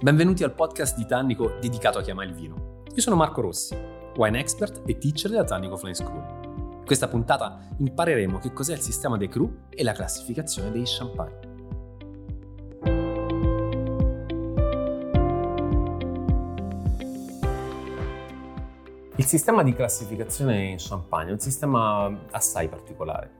Benvenuti al podcast di Tannico dedicato a chi ama il vino. Io sono Marco Rossi, wine expert e teacher della Tannico Flying School. In questa puntata impareremo che cos'è il sistema dei cru e la classificazione dei champagne. Il sistema di classificazione in champagne è un sistema assai particolare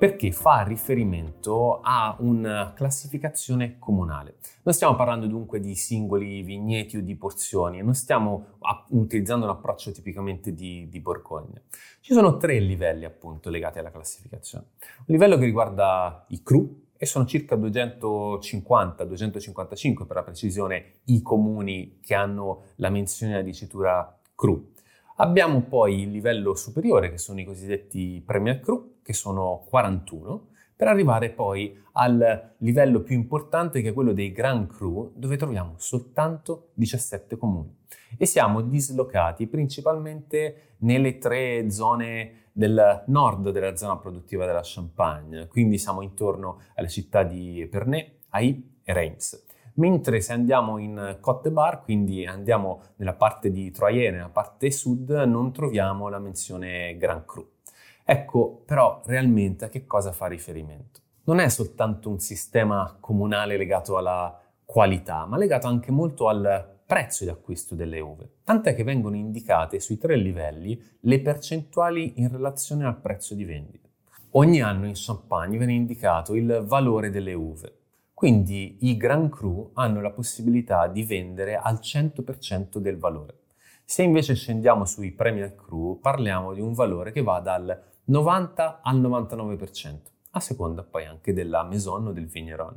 perché fa riferimento a una classificazione comunale. Non stiamo parlando dunque di singoli vigneti o di porzioni, non stiamo utilizzando un approccio tipicamente di, di Borgogna. Ci sono tre livelli appunto legati alla classificazione. Un livello che riguarda i cru, e sono circa 250-255 per la precisione i comuni che hanno la menzione della dicitura cru. Abbiamo poi il livello superiore, che sono i cosiddetti Premier Cru, che sono 41, per arrivare poi al livello più importante, che è quello dei Grand Cru, dove troviamo soltanto 17 comuni. E siamo dislocati principalmente nelle tre zone del nord della zona produttiva della Champagne, quindi siamo intorno alle città di Epernay, Ai e Reims. Mentre se andiamo in Côte Bar, quindi andiamo nella parte di Troyes, nella parte sud, non troviamo la menzione Grand Cru. Ecco però realmente a che cosa fa riferimento? Non è soltanto un sistema comunale legato alla qualità, ma legato anche molto al prezzo di acquisto delle uve, tant'è che vengono indicate sui tre livelli le percentuali in relazione al prezzo di vendita. Ogni anno in Champagne viene indicato il valore delle uve, quindi i Grand Cru hanno la possibilità di vendere al 100% del valore. Se invece scendiamo sui Premier Cru, parliamo di un valore che va dal 90 al 99%, a seconda poi anche della maison o del vigneron.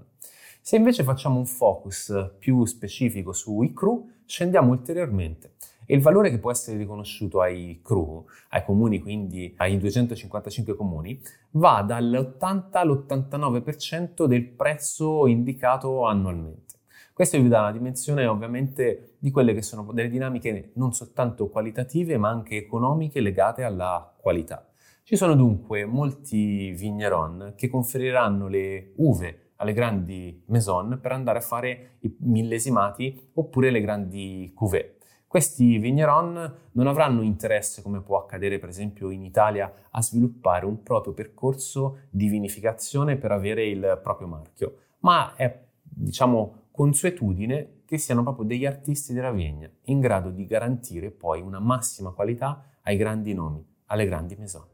Se invece facciamo un focus più specifico sui cru, scendiamo ulteriormente e il valore che può essere riconosciuto ai CRU, ai comuni, quindi ai 255 comuni, va dall'80 all'89% del prezzo indicato annualmente. Questo vi dà una dimensione ovviamente di quelle che sono delle dinamiche non soltanto qualitative ma anche economiche legate alla qualità. Ci sono dunque molti vigneron che conferiranno le uve alle grandi maison per andare a fare i millesimati oppure le grandi cuvée. Questi vigneron non avranno interesse, come può accadere per esempio in Italia, a sviluppare un proprio percorso di vinificazione per avere il proprio marchio, ma è, diciamo, consuetudine che siano proprio degli artisti della vigna, in grado di garantire poi una massima qualità ai grandi nomi, alle grandi maison.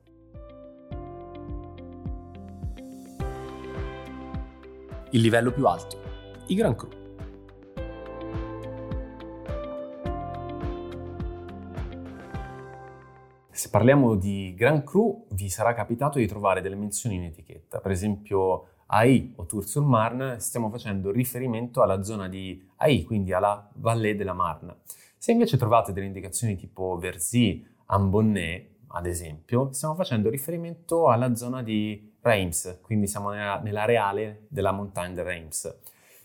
Il livello più alto, i Grand Cru. Se parliamo di Grand Cru, vi sarà capitato di trovare delle menzioni in etichetta. Per esempio, AI o Tour-sur-Marne, stiamo facendo riferimento alla zona di AI, quindi alla Vallée de la Marne. Se invece trovate delle indicazioni tipo Verzy, Ambonnet, ad esempio, stiamo facendo riferimento alla zona di Reims, quindi siamo nella, nell'areale della montagna di Reims.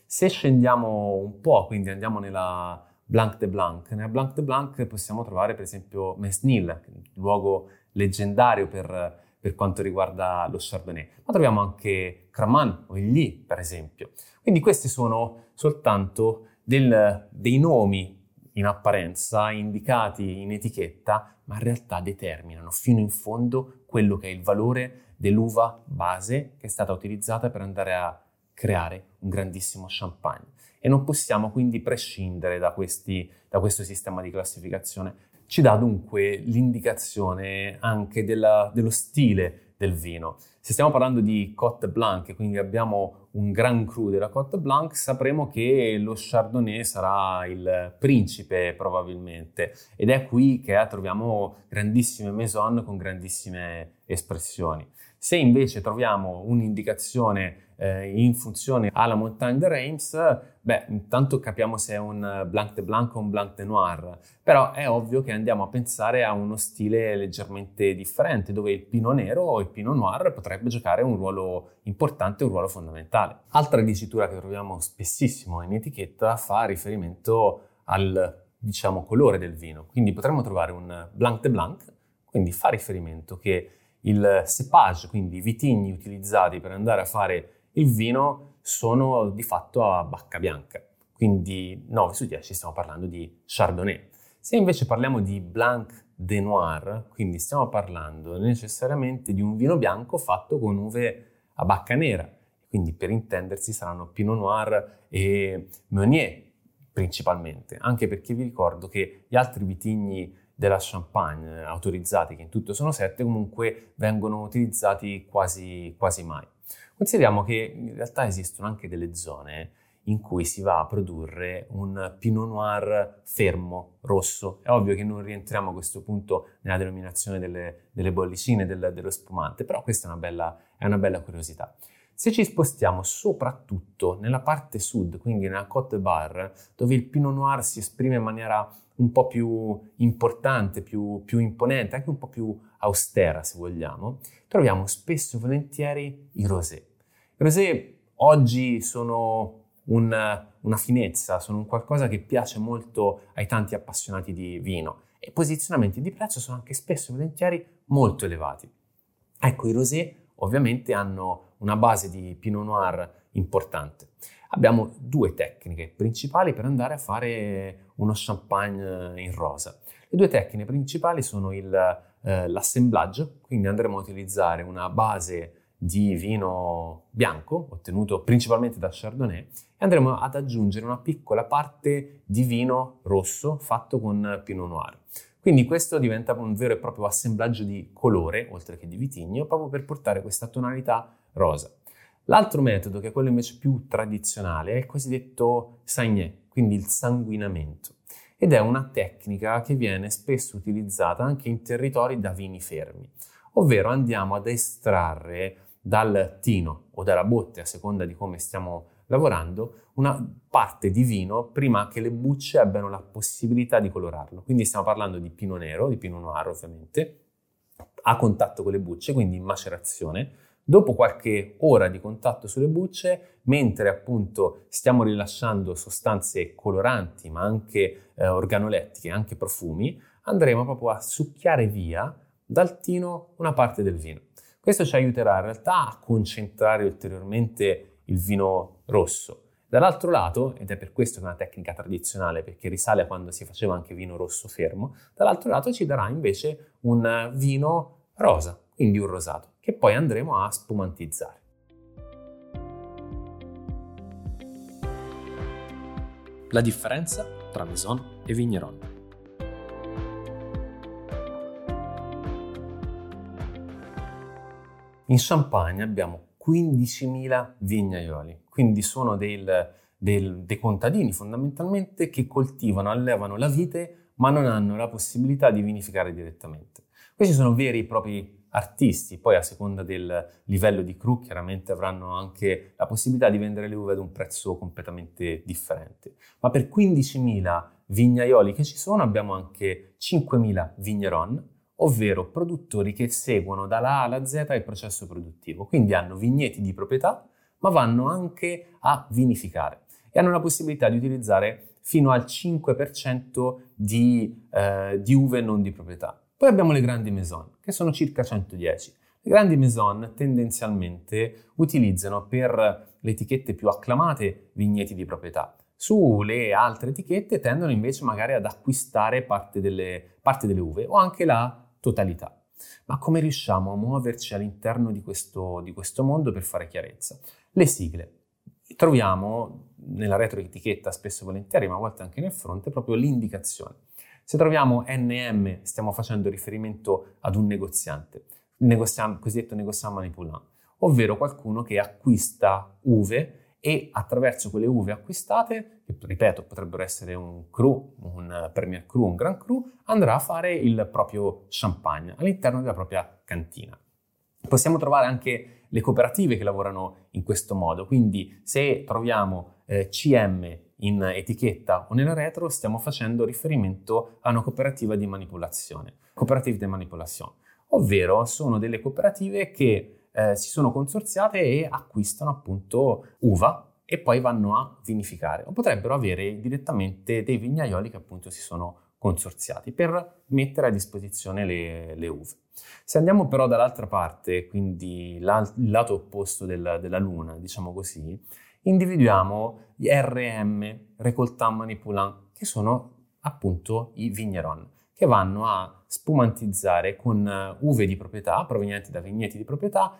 Se scendiamo un po', quindi andiamo nella Blanc de Blanc. Nella Blanc de Blanc possiamo trovare per esempio Mesnil, luogo leggendario per, per quanto riguarda lo Chardonnay, ma troviamo anche Craman o Illy per esempio. Quindi questi sono soltanto del, dei nomi in apparenza indicati in etichetta, ma in realtà determinano fino in fondo quello che è il valore dell'uva base che è stata utilizzata per andare a creare un grandissimo champagne e non possiamo quindi prescindere da, questi, da questo sistema di classificazione. Ci dà dunque l'indicazione anche della, dello stile del vino. Se stiamo parlando di Cote Blanc, quindi abbiamo un Grand Cru della Cote Blanc, sapremo che lo Chardonnay sarà il principe probabilmente ed è qui che troviamo grandissime maison con grandissime espressioni. Se invece troviamo un'indicazione eh, in funzione alla Montagne de Reims, beh, intanto capiamo se è un Blanc de Blanc o un Blanc de Noir, però è ovvio che andiamo a pensare a uno stile leggermente differente, dove il Pinot Nero o il Pinot Noir potrebbe giocare un ruolo importante, un ruolo fondamentale. Altra dicitura che troviamo spessissimo in etichetta fa riferimento al diciamo colore del vino, quindi potremmo trovare un Blanc de Blanc, quindi fa riferimento che il cepage, quindi i vitigni utilizzati per andare a fare il vino, sono di fatto a bacca bianca. quindi 9 su 10 stiamo parlando di Chardonnay. Se invece parliamo di Blanc de Noir, quindi stiamo parlando necessariamente di un vino bianco fatto con uve a bacca nera, quindi per intendersi saranno Pinot Noir e Meunier principalmente, anche perché vi ricordo che gli altri vitigni della Champagne autorizzati, che in tutto sono sette, comunque vengono utilizzati quasi, quasi mai. Consideriamo che in realtà esistono anche delle zone in cui si va a produrre un Pinot Noir fermo, rosso. È ovvio che non rientriamo a questo punto nella denominazione delle, delle bollicine, del, dello spumante, però questa è una bella, è una bella curiosità. Se ci spostiamo soprattutto nella parte sud, quindi nella Côte Bar, dove il Pinot Noir si esprime in maniera un po' più importante, più, più imponente, anche un po' più austera se vogliamo, troviamo spesso e volentieri i rosé. I rosé oggi sono un, una finezza, sono un qualcosa che piace molto ai tanti appassionati di vino e posizionamenti di prezzo sono anche spesso e volentieri molto elevati. Ecco, i rosé ovviamente hanno una base di Pinot Noir importante. Abbiamo due tecniche principali per andare a fare uno champagne in rosa. Le due tecniche principali sono il, eh, l'assemblaggio, quindi andremo a utilizzare una base di vino bianco, ottenuto principalmente da Chardonnay, e andremo ad aggiungere una piccola parte di vino rosso fatto con Pinot Noir. Quindi questo diventa un vero e proprio assemblaggio di colore, oltre che di vitigno, proprio per portare questa tonalità rosa. L'altro metodo, che è quello invece più tradizionale, è il cosiddetto sagné, quindi il sanguinamento, ed è una tecnica che viene spesso utilizzata anche in territori da vini fermi, ovvero andiamo ad estrarre dal tino o dalla botte, a seconda di come stiamo lavorando, una parte di vino prima che le bucce abbiano la possibilità di colorarlo. Quindi stiamo parlando di pino nero, di pino noir ovviamente, a contatto con le bucce, quindi in macerazione. Dopo qualche ora di contatto sulle bucce, mentre appunto stiamo rilasciando sostanze coloranti, ma anche eh, organolettiche, anche profumi, andremo proprio a succhiare via dal tino una parte del vino. Questo ci aiuterà in realtà a concentrare ulteriormente il vino rosso. Dall'altro lato, ed è per questo che è una tecnica tradizionale, perché risale a quando si faceva anche vino rosso fermo, dall'altro lato ci darà invece un vino rosa, quindi un rosato, che poi andremo a spumantizzare. La differenza tra Maison e Vigneron. In Champagne abbiamo 15.000 vignaioli, quindi sono del, del, dei contadini fondamentalmente che coltivano, allevano la vite ma non hanno la possibilità di vinificare direttamente. Questi sono veri e propri artisti, poi a seconda del livello di cru chiaramente avranno anche la possibilità di vendere le uve ad un prezzo completamente differente. Ma per 15.000 vignaioli che ci sono abbiamo anche 5.000 vigneron ovvero produttori che seguono dalla A alla Z il processo produttivo, quindi hanno vigneti di proprietà, ma vanno anche a vinificare e hanno la possibilità di utilizzare fino al 5% di, eh, di uve non di proprietà. Poi abbiamo le grandi maison, che sono circa 110. Le grandi maison tendenzialmente utilizzano per le etichette più acclamate vigneti di proprietà. Sulle altre etichette tendono invece magari ad acquistare parte delle, parte delle uve o anche la totalità. Ma come riusciamo a muoverci all'interno di questo, di questo mondo per fare chiarezza? Le sigle. Troviamo nella retroetichetta spesso e volentieri, ma a volte anche nel fronte, proprio l'indicazione. Se troviamo NM, stiamo facendo riferimento ad un negoziante, il negoziam, cosiddetto negoziant manipulant, ovvero qualcuno che acquista uve e attraverso quelle uve acquistate, che ripeto potrebbero essere un cru, un Premier Cru, un Grand Cru, andrà a fare il proprio champagne all'interno della propria cantina. Possiamo trovare anche le cooperative che lavorano in questo modo, quindi se troviamo eh, CM in etichetta o nella retro stiamo facendo riferimento a una cooperativa di manipolazione, cooperative de manipulation, ovvero sono delle cooperative che eh, si sono consorziate e acquistano appunto uva e poi vanno a vinificare o potrebbero avere direttamente dei vignaioli che appunto si sono consorziati per mettere a disposizione le, le uve. Se andiamo però dall'altra parte, quindi il lato opposto del, della luna, diciamo così, individuiamo gli RM, Récoltant Manipulant, che sono appunto i vigneron, che vanno a spumantizzare con uve di proprietà provenienti da vigneti di proprietà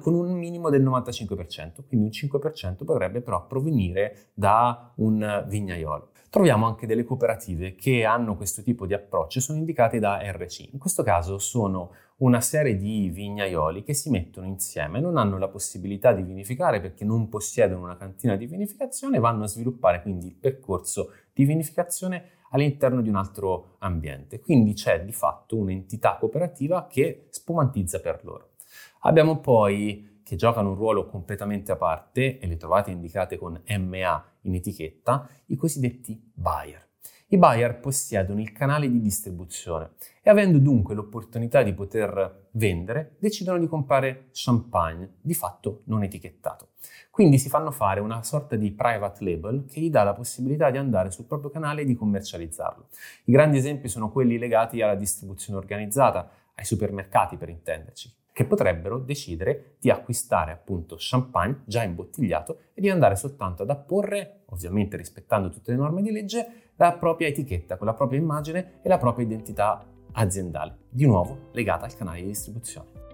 con un minimo del 95%, quindi un 5% potrebbe però provenire da un vignaiolo. Troviamo anche delle cooperative che hanno questo tipo di approccio, sono indicate da RC. In questo caso sono una serie di vignaioli che si mettono insieme, non hanno la possibilità di vinificare perché non possiedono una cantina di vinificazione, vanno a sviluppare quindi il percorso di vinificazione all'interno di un altro ambiente. Quindi c'è di fatto un'entità cooperativa che spumantizza per loro. Abbiamo poi che giocano un ruolo completamente a parte e le trovate indicate con MA in etichetta, i cosiddetti buyer. I buyer possiedono il canale di distribuzione e avendo dunque l'opportunità di poter vendere, decidono di comprare champagne, di fatto non etichettato. Quindi si fanno fare una sorta di private label che gli dà la possibilità di andare sul proprio canale e di commercializzarlo. I grandi esempi sono quelli legati alla distribuzione organizzata, ai supermercati per intenderci, che potrebbero decidere di acquistare appunto champagne già imbottigliato e di andare soltanto ad apporre, ovviamente rispettando tutte le norme di legge, la propria etichetta con la propria immagine e la propria identità aziendale, di nuovo legata al canale di distribuzione.